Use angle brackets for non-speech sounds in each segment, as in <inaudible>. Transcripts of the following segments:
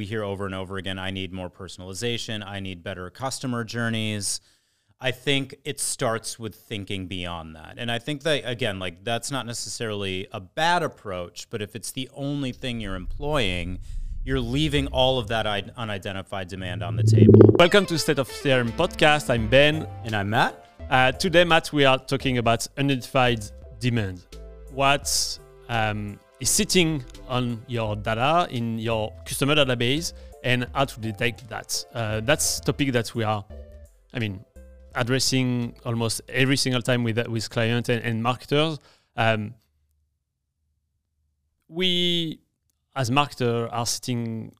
we hear over and over again I need more personalization, I need better customer journeys. I think it starts with thinking beyond that. And I think that, again, like that's not necessarily a bad approach, but if it's the only thing you're employing, you're leaving all of that unidentified demand on the table. Welcome to State of CRM podcast. I'm Ben. And I'm Matt. Uh, today, Matt, we are talking about unidentified demand. What um, is sitting on your data in your customer database and how to detect that. Uh, that's topic that we are, I mean, addressing almost every single time with with clients and, and marketers. Um, we, as marketer, are sitting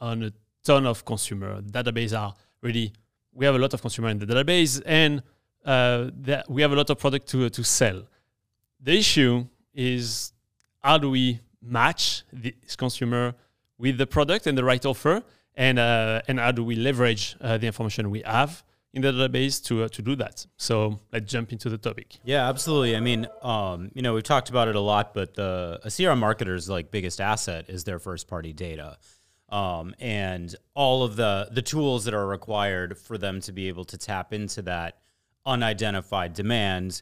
on a ton of consumer database. Are really we have a lot of consumer in the database, and uh, that we have a lot of product to to sell. The issue is how do we match this consumer with the product and the right offer, and uh, and how do we leverage uh, the information we have in the database to uh, to do that. So let's jump into the topic. Yeah, absolutely. I mean, um, you know, we've talked about it a lot, but the a CRM marketer's like biggest asset is their first party data. Um, and all of the the tools that are required for them to be able to tap into that unidentified demand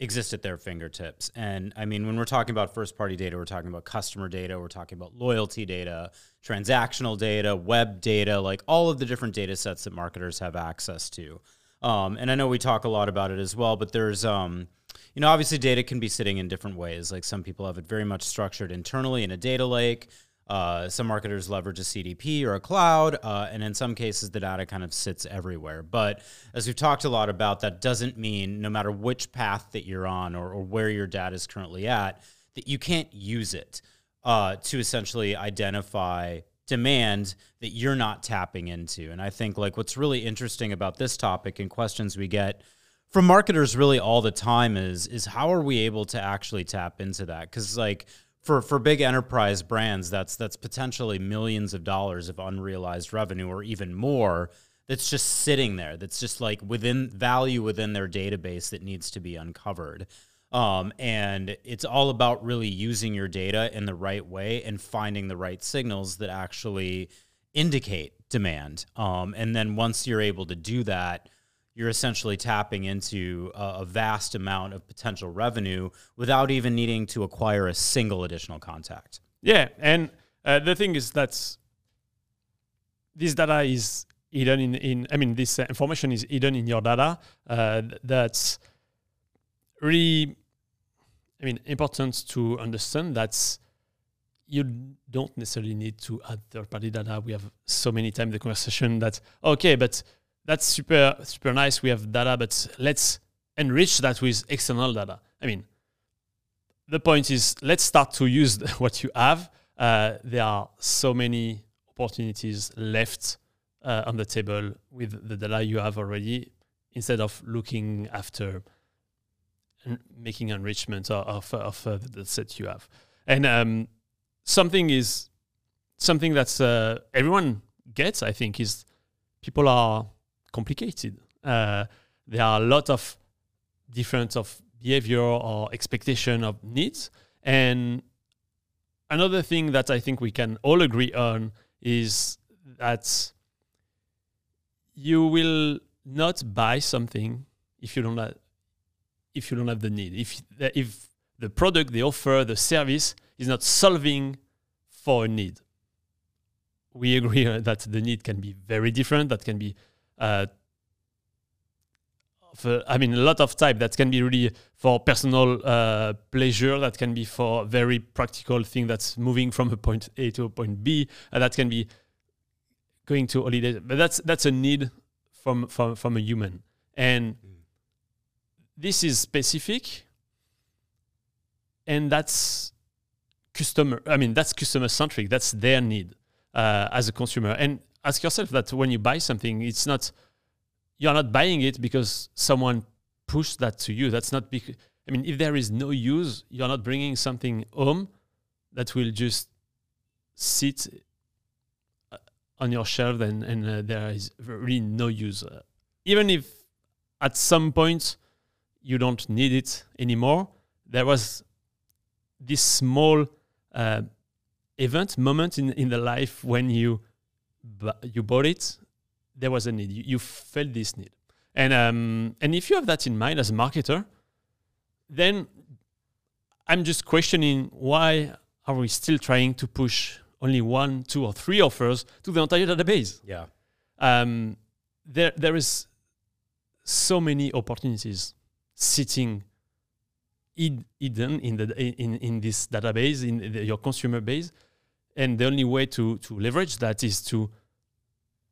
exist at their fingertips. And I mean, when we're talking about first party data, we're talking about customer data, we're talking about loyalty data, transactional data, web data, like all of the different data sets that marketers have access to. Um, and I know we talk a lot about it as well, but there's, um, you know, obviously data can be sitting in different ways. Like some people have it very much structured internally in a data lake. Uh, some marketers leverage a CDP or a cloud, uh, and in some cases, the data kind of sits everywhere. But as we've talked a lot about, that doesn't mean no matter which path that you're on or, or where your data is currently at, that you can't use it uh, to essentially identify demand that you're not tapping into. And I think like what's really interesting about this topic and questions we get from marketers really all the time is is how are we able to actually tap into that? Because like for for big enterprise brands, that's that's potentially millions of dollars of unrealized revenue or even more that's just sitting there. That's just like within value within their database that needs to be uncovered. Um, and it's all about really using your data in the right way and finding the right signals that actually indicate demand. Um, and then once you're able to do that, you're essentially tapping into a, a, vast amount of potential revenue without even needing to acquire a single additional contact. Yeah, and uh, the thing is that this data is hidden in, in I mean, this information is hidden in your data. Uh, that's really, I mean, important to understand that you don't necessarily need to add third-party data. We have so many times the conversation that okay, but that's super super nice. We have data, but let's enrich that with external data. I mean, the point is let's start to use <laughs> what you have. Uh, there are so many opportunities left uh, on the table with the data you have already, instead of looking after and making enrichment of, of, uh, the set you have. And um, something is something that uh, everyone gets. I think is people are complicated. Uh, there are a lot of different of behavior or expectation of needs. And another thing that I think we can all agree on is that you will not buy something if you don't have, if you don't have the need. If if the product, the offer, the service is not solving for a need. We agree <laughs> that the need can be very different. That can be uh, of, I mean, a lot of type that can be really for personal uh, pleasure, that can be for very practical thing that's moving from a point A to a point B, and that can be going to holidays. But that's that's a need from from from a human, and this is specific, and that's customer. I mean, that's customer centric. That's their need uh, as a consumer, and ask yourself that when you buy something, it's not you're not buying it because someone pushed that to you. That's not because I mean, if there is no use, you're not bringing something home that will just sit uh, on your shelf and, and uh, there is really no use. Uh, even if at some point you don't need it anymore, there was this small uh, event, moment in, in the life when you bu- you bought it, there was a need. You, you felt this need, and um, and if you have that in mind as a marketer, then I'm just questioning why are we still trying to push only one, two, or three offers to the entire database? Yeah. um, there there is so many opportunities sitting hid- hidden in the in in this database in the, your consumer base, and the only way to to leverage that is to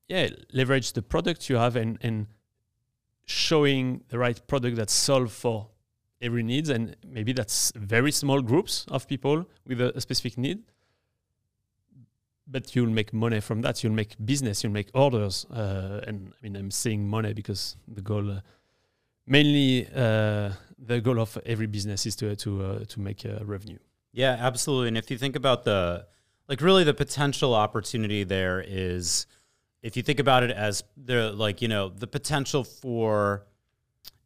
yeah leverage the product you have and and showing the right product that solve for every needs and maybe that's very small groups of people with a, a specific need but you'll make money from that. You'll make business. You'll make orders. Uh, and I mean, I'm saying money because the goal, uh, mainly, uh, the goal of every business is to to uh, to make uh, revenue. Yeah, absolutely. And if you think about the, like, really the potential opportunity there is, if you think about it as the, like, you know, the potential for,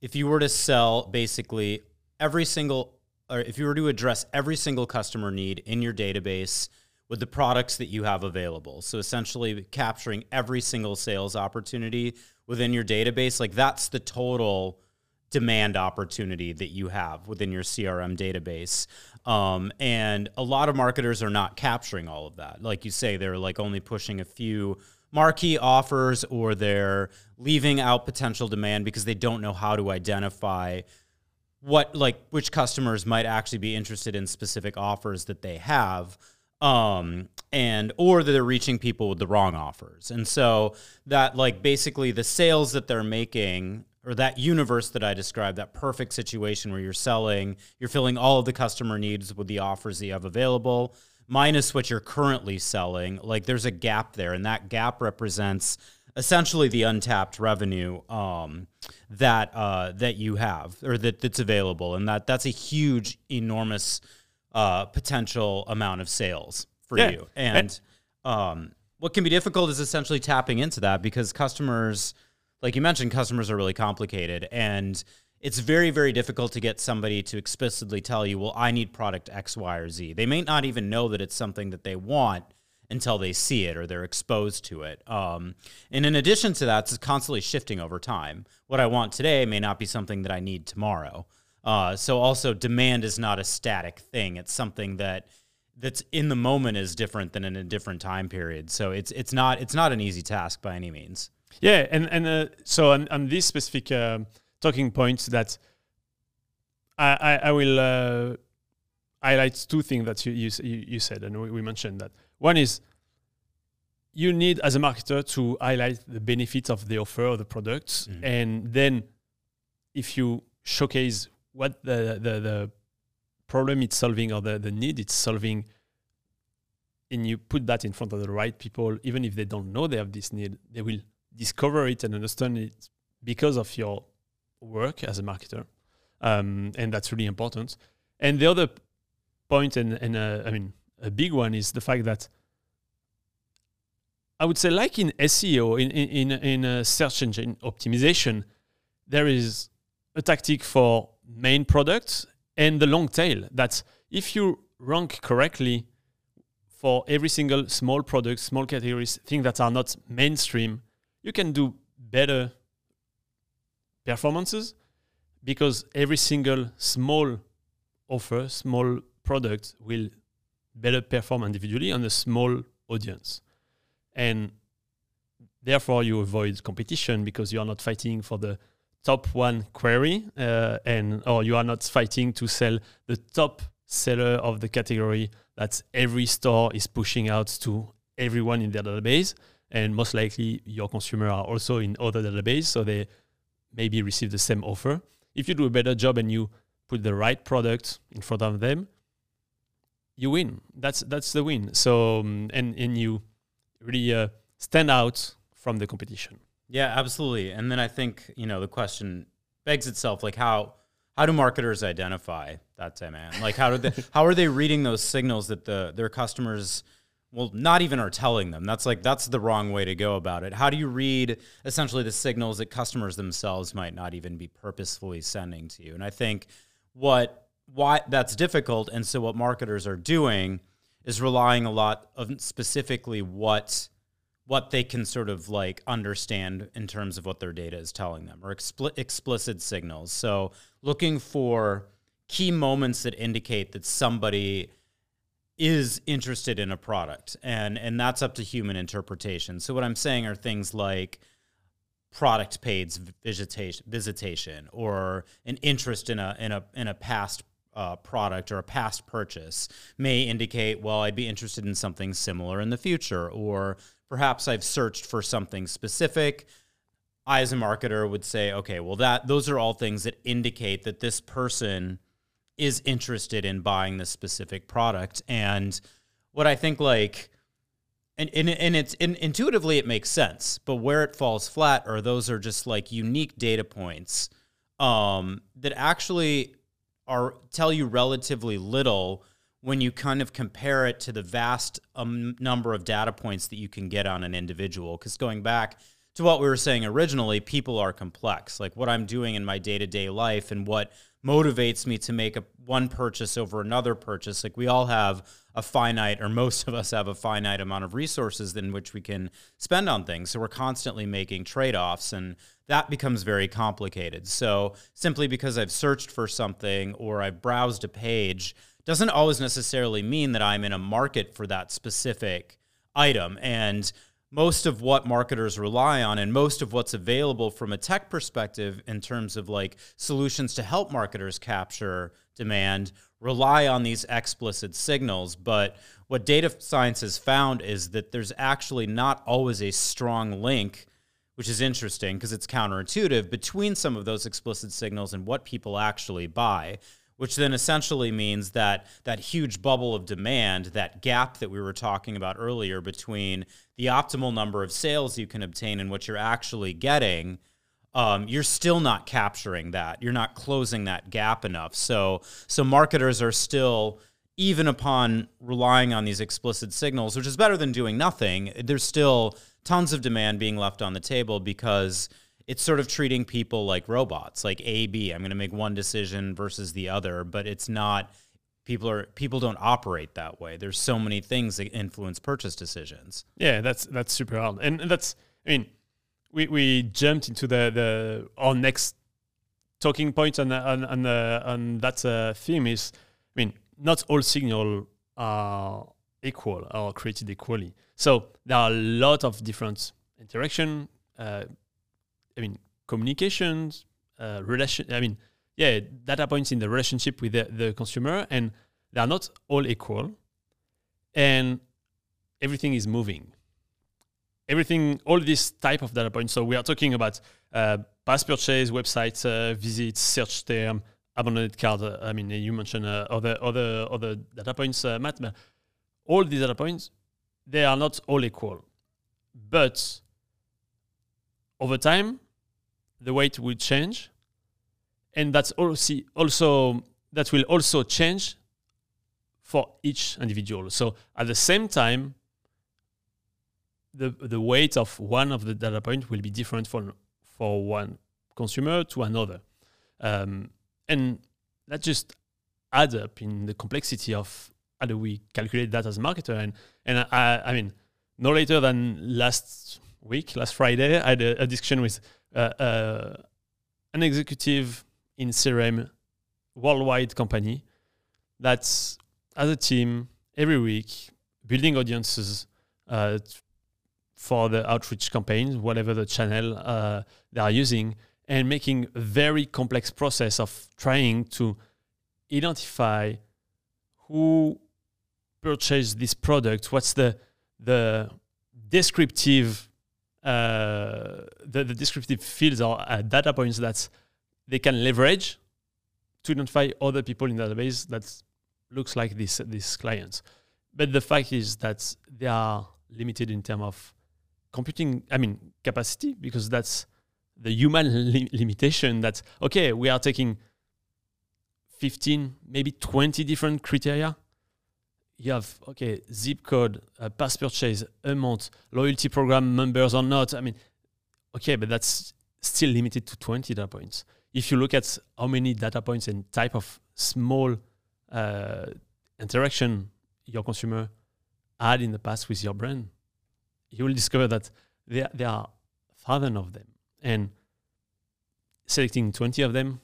if you were to sell basically every single, or if you were to address every single customer need in your database with the products that you have available. So essentially capturing every single sales opportunity within your database, like that's the total demand opportunity that you have within your CRM database. Um, and a lot of marketers are not capturing all of that. Like you say, they're like only pushing a few marquee offers or they're leaving out potential demand because they don't know how to identify what like which customers might actually be interested in specific offers that they have um and or that they're reaching people with the wrong offers. And so that like basically the sales that they're making or that universe that I described, that perfect situation where you're selling, you're filling all of the customer needs with the offers that you have available, minus what you're currently selling. Like there's a gap there, and that gap represents essentially the untapped revenue um, that uh, that you have or that that's available, and that that's a huge, enormous uh, potential amount of sales for Yeah. you. And um, what can be difficult is essentially tapping into that because customers, like you mentioned, customers are really complicated and it's very, very difficult to get somebody to explicitly tell you, well, I need product X, Y, or Z. They may not even know that it's something that they want until they see it or they're exposed to it. Um, and in addition to that, it's constantly shifting over time. What I want today may not be something that I need tomorrow. Uh, so also demand is not a static thing. It's something that that's in the moment is different than in a different time period. So it's it's not it's not an easy task by any means. Yeah, and and uh, so on, on this specific um talking points that I I, I will uh, highlight two things that you you, you said, and we, we mentioned that one is you need as a marketer to highlight the benefits of the offer of the products, Mhm. and then if you showcase what the the, the problem it's solving or the, the need it's solving and you put that in front of the right people, even if they don't know they have this need, they will discover it and understand it because of your work as a marketer. Um, and that's really important. And the other point, and, and uh, I mean, a big one is the fact that I would say, like in SEO, in, in, in, in search engine optimization, there is a tactic for main products and the long tail. That if you rank correctly, for every single small product, small categories, things that are not mainstream, you can do better performances because every single small offer, small product will better perform individually on a small audience. And therefore, you avoid competition because you are not fighting for the top one query uh, and or you are not fighting to sell the top seller of the category that every store is pushing out to everyone in their database and most likely your consumer are also in other database so they maybe receive the same offer if you do a better job and you put the right product in front of them you win that's that's the win so um, and and you really uh, stand out from the competition Yeah, absolutely. And then I think, you know, the question begs itself like how how do marketers identify that demand? Like how do they how are they reading those signals that the their customers well not even are telling them. That's like that's the wrong way to go about it. How do you read essentially the signals that customers themselves might not even be purposefully sending to you? And I think what why that's difficult and so what marketers are doing is relying a lot of specifically what what they can sort of like understand in terms of what their data is telling them or expli- explicit signals. So looking for key moments that indicate that somebody is interested in a product and and that's up to human interpretation. So what I'm saying are things like product page visitation visitation or an interest in a in a in a past uh, product or a past purchase may indicate well I'd be interested in something similar in the future or perhaps I've searched for something specific I as a marketer would say okay well that those are all things that indicate that this person is interested in buying this specific product. And what I think like and and, and it's and intuitively it makes sense but where it falls flat are those are just like unique data points um, that actually are tell you relatively little when you kind of compare it to the vast um, number of data points that you can get on an individual. Because going back to what we were saying originally people are complex. Like what i'm doing in my day-to-day life and what motivates me to make a one purchase over another purchase. Like we all have a finite or most of us have a finite amount of resources in which we can spend on things. So we're constantly making trade-offs and that becomes very complicated. So simply because i've searched for something or i've browsed a page doesn't always necessarily mean that i'm in a market for that specific item. And most of what marketers rely on and most of what's available from a tech perspective in terms of like solutions to help marketers capture demand rely on these explicit signals. But what data science has found is that there's actually not always a strong link which is interesting because it's counterintuitive between some of those explicit signals and what people actually buy which then essentially means that that huge bubble of demand, that gap that we were talking about earlier between the optimal number of sales you can obtain and what you're actually getting, um, you're still not capturing that. You're not closing that gap enough. So, so marketers are still, even upon relying on these explicit signals, which is better than doing nothing. There's still tons of demand being left on the table because it's sort of treating people like robots, like A, B. I'm going to make one decision versus the other, but it's not. People are people don't operate that way. There's so many things that influence purchase decisions. Yeah, that's that's super hard, and that's. I mean, we, we jumped into the the our next talking point on on on, on that uh, theme is. I mean, not all signal are equal or created equally. So there are a lot of different interaction. Uh, I mean, communications, uh, relation. I mean, yeah, data points in the relationship with the, the consumer, and they are not all equal, and everything is moving. Everything, all this type of data points. So we are talking about uh, past purchase, website uh, visits, search term, abandoned cart. Uh, I mean, you mentioned uh, other other other data points, uh, Matt. But all these data points, they are not all equal, but over time, the weight will change, and that's also also that will also change for each individual. So at the same time, the the weight of one of the data points will be different for for one consumer to another, um, and that just adds up in the complexity of how do we calculate that as a marketer. And and I, I mean, no later than last week, last Friday, I had a, a discussion with uh, uh, an executive in CRM worldwide company that's as a team every week building audiences uh, for the outreach campaigns, whatever the channel uh, they are using, and making a very complex process of trying to identify who purchased this product, what's the the descriptive uh, the, the descriptive fields or uh, data points that they can leverage to identify other people in the database that looks like this these clients. But the fact is that they are limited in terms of computing. I mean capacity because that's the human <laughs> li- limitation. That okay, we are taking fifteen, maybe twenty different criteria you have okay zip code uh, past purchase amount loyalty program members or not i mean okay but that's still limited to 20 data points if you look at how many data points and type of small uh, interaction your consumer had in the past with your brand you will discover that there, there are thousands of them. And selecting 20 of them,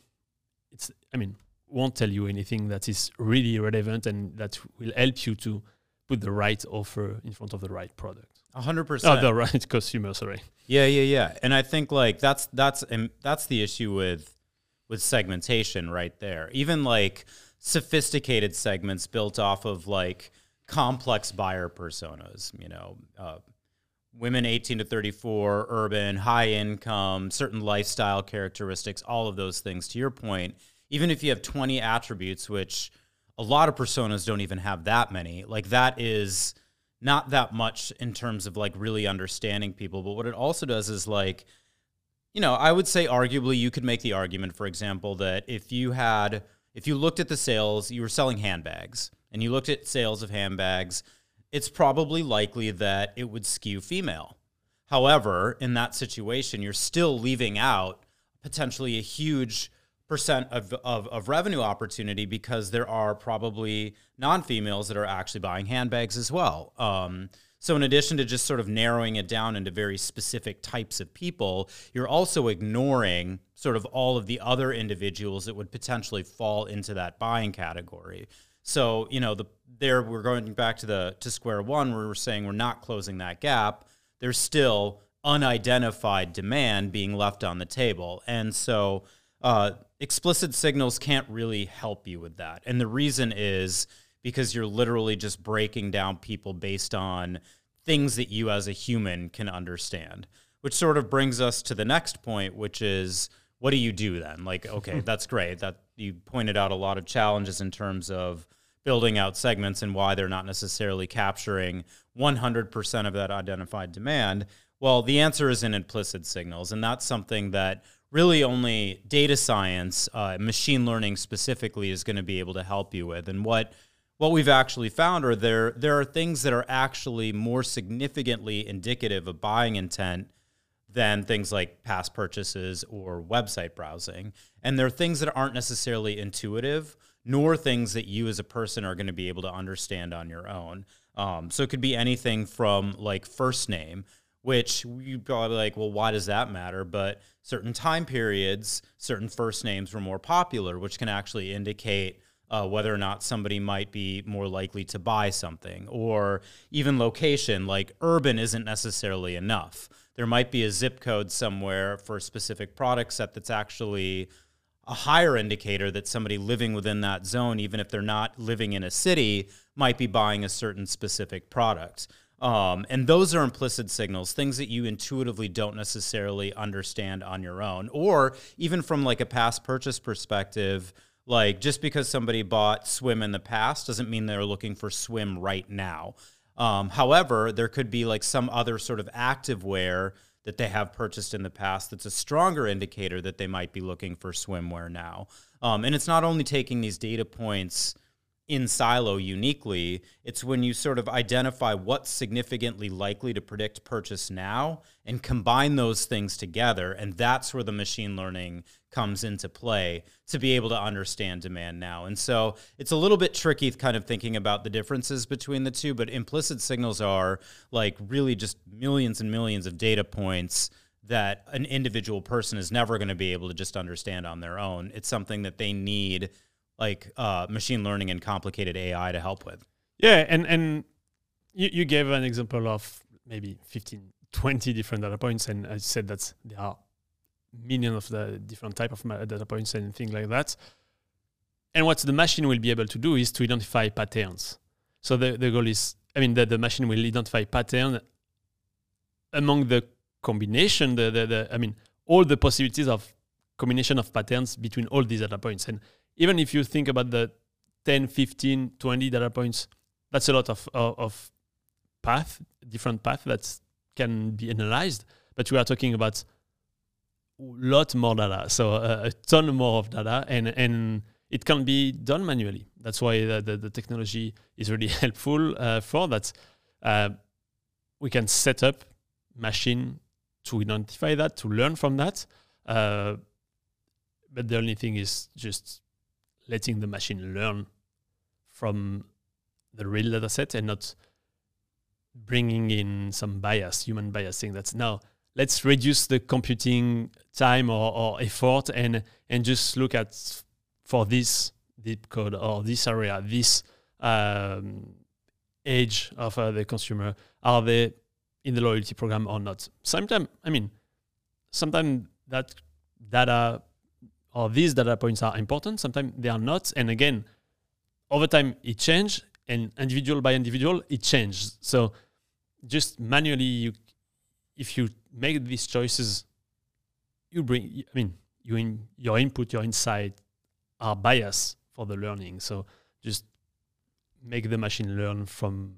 it's, I mean, won't tell you anything that is really relevant and that will help you to put the right offer in front of the right product. hundred percent. Oh, the right <laughs> consumer, sorry. Yeah, yeah, yeah. And I think like that's that's and that's the issue with with segmentation right there. Even like sophisticated segments built off of like complex buyer personas, you know, uh, women 18 to 34, urban, high income, certain lifestyle characteristics, all of those things. To your point, even if you have 20 attributes, which a lot of personas don't even have that many, like that is not that much in terms of like really understanding people. But what it also does is like, you know, I would say arguably you could make the argument, for example, that if you had, if you looked at the sales, you were selling handbags and you looked at sales of handbags, it's probably likely that it would skew female. However, in that situation, you're still leaving out potentially a huge percent of, of, of revenue opportunity because there are probably non-females that are actually buying handbags as well. Um, so in addition to just sort of narrowing it down into very specific types of people, you're also ignoring sort of all of the other individuals that would potentially fall into that buying category. So, you know, the there we're going back to the to square one where we're saying we're not closing that gap. There's still unidentified demand being left on the table. And so uh, explicit signals can't really help you with that. And the reason is because you're literally just breaking down people based on things that you as a human can understand. Which sort of brings us to the next point, which is what do you do then? Like, <laughs> okay, that's great. That you pointed out a lot of challenges in terms of building out segments and why they're not necessarily capturing 100% of that identified demand. Well, the answer is in implicit signals, and that's something that really only data science, uh, machine learning specifically, is going to be able to help you with. And what what we've actually found are there there are things that are actually more significantly indicative of buying intent than things like past purchases or website browsing. And there are things that aren't necessarily intuitive nor things that you as a person are going to be able to understand on your own. Um, so it could be anything from like first name, which you probably like, well, why does that matter? But certain time periods, certain first names were more popular, which can actually indicate uh, whether or not somebody might be more likely to buy something, or even location, like urban isn't necessarily enough. There might be a zip code somewhere for a specific product set that's actually a higher indicator that somebody living within that zone, even if they're not living in a city, might be buying a certain specific product. Um, and those are implicit signals, things that you intuitively don't necessarily understand on your own, or even from like a past purchase perspective. Like just because somebody bought swim in the past doesn't mean they're looking for swim right now. Um, however, there could be like some other sort of active wear that they have purchased in the past that's a stronger indicator that they might be looking for swimwear now. Um, and it's not only taking these data points in silo uniquely, it's when you sort of identify what's significantly likely to predict purchase now and combine those things together. And that's where the machine learning comes into play to be able to understand demand now. And so it's a little bit tricky kind of thinking about the differences between the two, but implicit signals are like really just millions and millions of data points that an individual person is never going to be able to just understand on their own. It's something that they need like uh, machine learning and complicated AI to help with. Yeah, and and you, you gave an example of maybe 15, 20 different data points, and I said that there are millions of the different type of data points and things like that. And what the machine will be able to do is to identify patterns. So the, the goal is, I mean, that the machine will identify pattern among the combination, the, the, the I mean, all the possibilities of combination of patterns between all these data points. And even if you think about the 10, 15, 20 data points, that's a lot of, of, of path, different path that can be analyzed. But we are talking about a lot more data, so uh, a ton more of data, and and it can be done manually. That's why the, the, the technology is really <laughs> helpful uh, for that. Uh, we can set up machine to identify that, to learn from that. Uh, but the only thing is just letting the machine learn from the real data set and not bringing in some bias, human bias, saying that's now let's reduce the computing time or, or effort and and just look at for this zip code or this area, this um, age of uh, the consumer, are they in the loyalty program or not? Sometimes, I mean, sometimes that data or these data points are important. Sometimes they are not. And again, over time it changes, and individual by individual it changes. So just manually, you if you make these choices, you bring. I mean, you in, your input, your insight are bias for the learning. So just make the machine learn from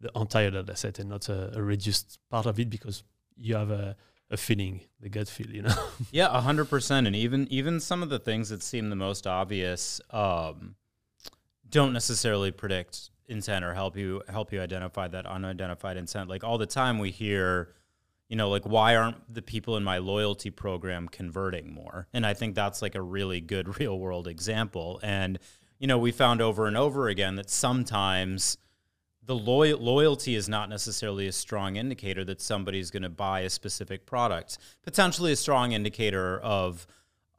the entire data set and not a, a reduced part of it because you have a a feeling, the gut feel, you know. <laughs> yeah, a hundred percent. And even even some of the things that seem the most obvious um, don't necessarily predict intent or help you help you identify that unidentified intent. Like all the time, we hear, you know, like why aren't the people in my loyalty program converting more? And I think that's like a really good <laughs> real world example. And you know, we found over and over again that sometimes the loy- loyalty is not necessarily a strong indicator that somebody's going to buy a specific product. Potentially a strong indicator of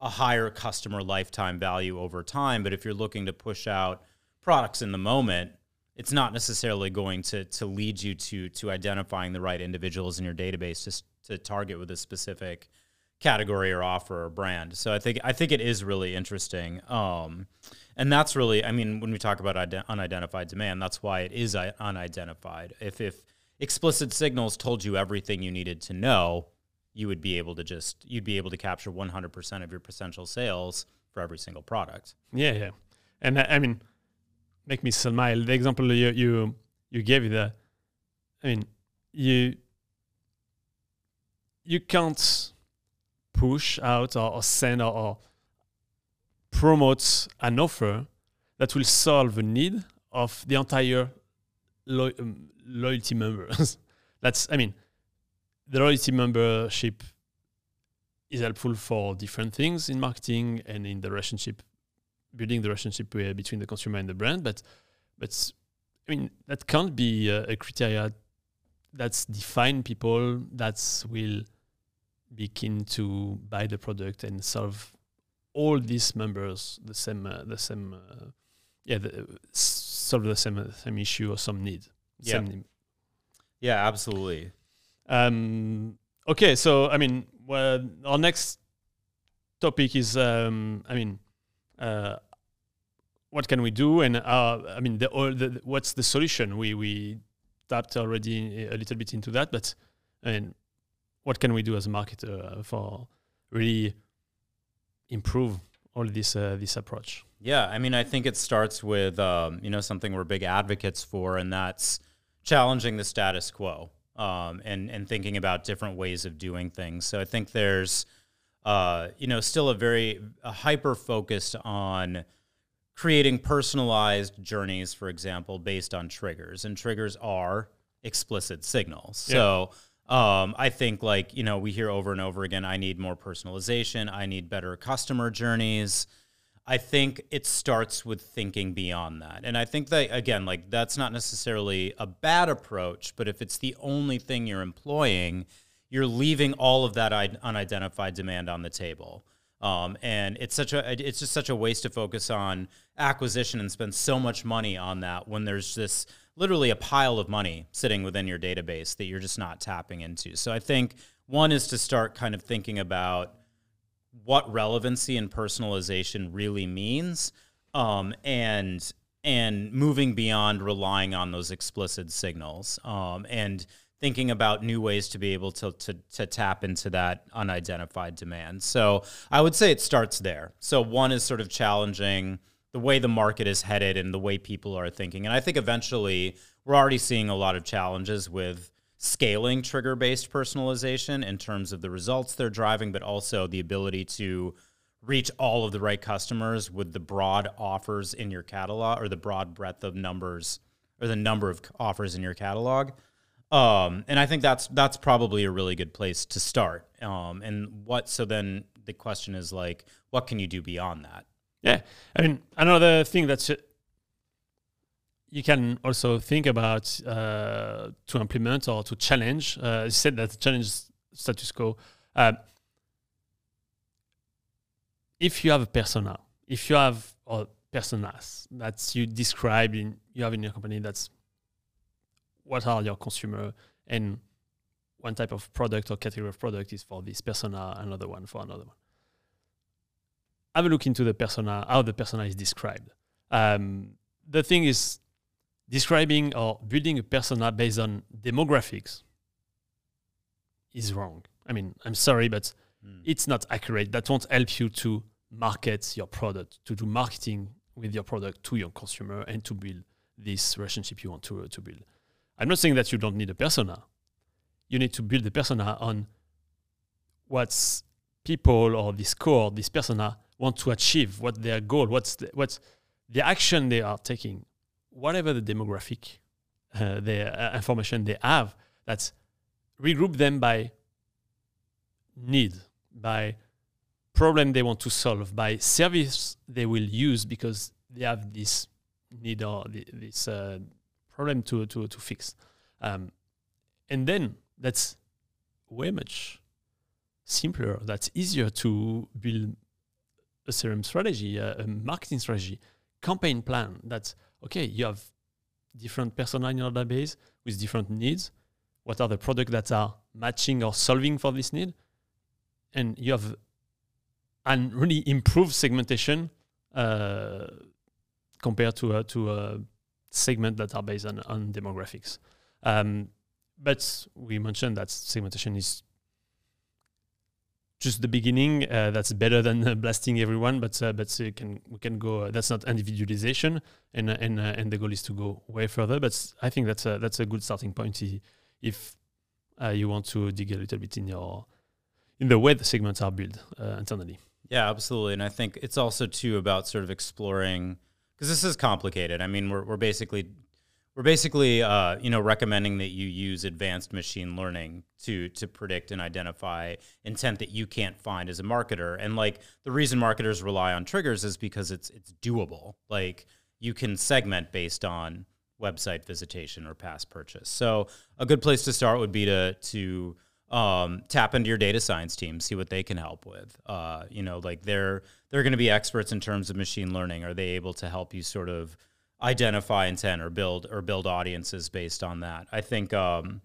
a higher customer lifetime value over time. But if you're looking to push out products in the moment, it's not necessarily going to to lead you to to identifying the right individuals in your database just to target with a specific category or offer or brand. So I think I think it is really interesting. Um, and that's really, I mean, when we talk about ident- unidentified demand, that's why it is unidentified. If if explicit signals told you everything you needed to know, you would be able to just you'd be able to capture 100% of your potential sales for every single product. Yeah, yeah, and I mean, make me smile. The example you you you gave the, I mean, you you can't push out or, or send or, or promote an offer that will solve a need of the entire lo- um, loyalty members. <laughs> That's, I mean, the loyalty membership is helpful for different things in marketing and in the relationship, building the relationship between the consumer and the brand. But, but I mean, that can't be a, a criteria that's define people that will be keen to buy the product and solve all these members the same uh, the same uh, yeah the, solve the same uh, same issue or some need. Yeah. Need. yeah absolutely. Um okay so i mean well, our next topic is um i mean uh what can we do? And uh, i mean the, all the what's the solution? We we tapped already a little bit into that but i mean what can we do as a marketer for really improve all this uh, this approach? Yeah, I mean, I think it starts with um, you know something we're big advocates for, and that's challenging the status quo um, and and thinking about different ways of doing things. So I think there's uh, you know still a very hyper focused on creating personalized journeys, for example, based on triggers, and triggers are explicit signals. Yeah. So um, I think like you know we hear over and over again. I need more personalization. I need better customer journeys. I think it starts with thinking beyond that, and I think that again, like that's not necessarily a bad approach, but if it's the only thing you're employing, you're leaving all of that unidentified demand on the table. Um, and it's such a it's just such a waste to focus on acquisition and spend so much money on that when there's this literally a pile of money sitting within your database that you're just not tapping into. So I think one is to start kind of thinking about what relevancy and personalization really means, um, and and moving beyond relying on those explicit signals, um, and thinking about new ways to be able to, to to tap into that unidentified demand. So I would say it starts there. So one is sort of challenging the way the market is headed and the way people are thinking. And I think eventually we're already seeing a lot of challenges with scaling trigger based personalization in terms of the results they're driving, but also the ability to reach all of the right customers with the broad offers in your catalog or the broad breadth of numbers or the number of offers in your catalog. Um, and I think that's that's probably a really good place to start. Um, and what so then the question is like, what can you do beyond that? Yeah, I mean another thing that's you can also think about uh, to implement or to challenge. Uh, you said that challenge status quo. Uh, if you have a persona, if you have personas that you describe in you have in your company, that's what are your consumer and one type of product or category of product is for this persona, another one for another one. Have a look into the persona, how the persona is described. Um, the thing is, describing or building a persona based on demographics is wrong. I mean, I'm sorry, but mm. it's not accurate. That won't help you to market your product, to do marketing with your product to your consumer, and to build this relationship you want to, uh, to build. I'm not saying that you don't need a persona. You need to build a persona on what's people or this core, this persona want to achieve, what their goal, what's the, what's the action they are taking, whatever the demographic, uh, the uh, information they have, that's regroup them by need, by problem they want to solve, by service they will use because they have this need or this uh, problem to, to, to fix. Um, and then that's way much simpler. That's easier to build a CRM strategy, a, a marketing strategy, campaign plan. That's okay. You have different persona in your database with different needs. What are the products that are matching or solving for this need? And you have and really improved segmentation uh, compared to uh, to a segment that are based on, on demographics. Um, but we mentioned that segmentation is just the beginning. Uh, that's better than uh, blasting everyone, but uh, but uh, can we can go. Uh, that's not individualization, and uh, and and the goal is to go way further. But I think that's a that's a good starting point if you want to dig a little bit in your in the way the segments are built internally. Yeah, absolutely, and I think it's also too about sort of exploring because this is complicated. I mean, we're we're basically we're basically, uh, you know, recommending that you use advanced machine learning to to predict and identify intent that you can't find as a marketer. And like the reason marketers rely on triggers is because it's it's doable. Like you can segment based on website visitation or past purchase. So a good place to start would be to to um, tap into your data science team, see what they can help with. Uh, you know, like they're they're going to be experts in terms of machine learning. Are they able to help you sort of identify intent or build or build audiences based on that. I think um,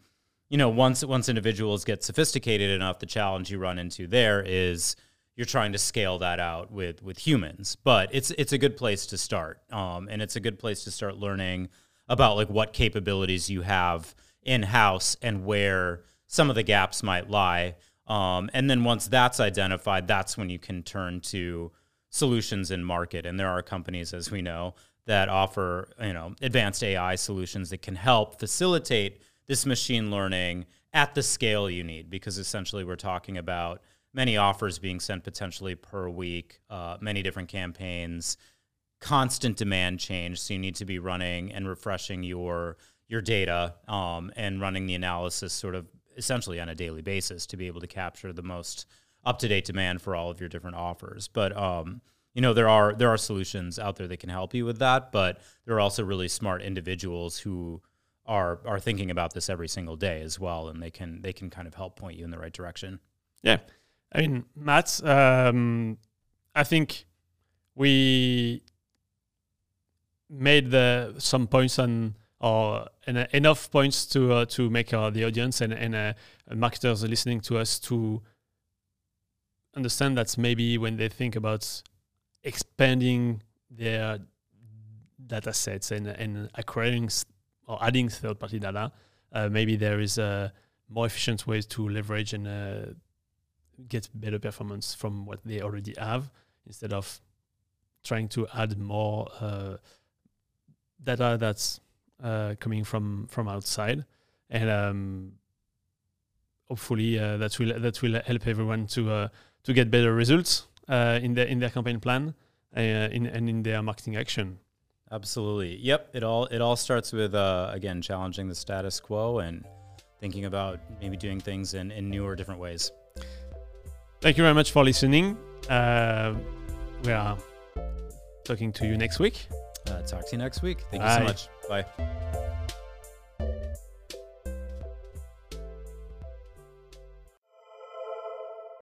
you know once once individuals get sophisticated enough, the challenge you run into there is you're trying to scale that out with with humans. But it's it's a good place to start, um, and it's a good place to start learning about like what capabilities you have in house and where some of the gaps might lie. Um, and then once that's identified, that's when you can turn to solutions in market. And there are companies, as we know, that offer you know advanced AI solutions that can help facilitate this machine learning at the scale you need because essentially we're talking about many offers being sent potentially per week, uh, many different campaigns, constant demand change. So you need to be running and refreshing your your data um, and running the analysis sort of essentially on a daily basis to be able to capture the most up to date demand for all of your different offers. But um, you know there are there are solutions out there that can help you with that but there are also really smart individuals who are are thinking about this every single day as well and they can they can kind of help point you in the right direction. Yeah. I mean matt um, i think we made the some points on or uh, enough points to uh, to make uh, the audience and and uh, marketers listening to us to understand that maybe when they think about expanding their data sets and, and acquiring or adding third party data, uh, maybe there is uh, more efficient ways to leverage and uh, get better performance from what they already have instead of trying to add more uh, data that's uh, coming from from outside. And um, hopefully uh, that will that will help everyone to to get better results uh, in their in their campaign plan uh, in, and in their marketing action. Absolutely. Yep. It all it all starts with uh, again challenging the status quo and thinking about maybe doing things in, in newer, different ways. Thank you very much for listening. Uh, we are talking to you next week. Uh, talk to you next week. Thank Bye. you so much. Bye.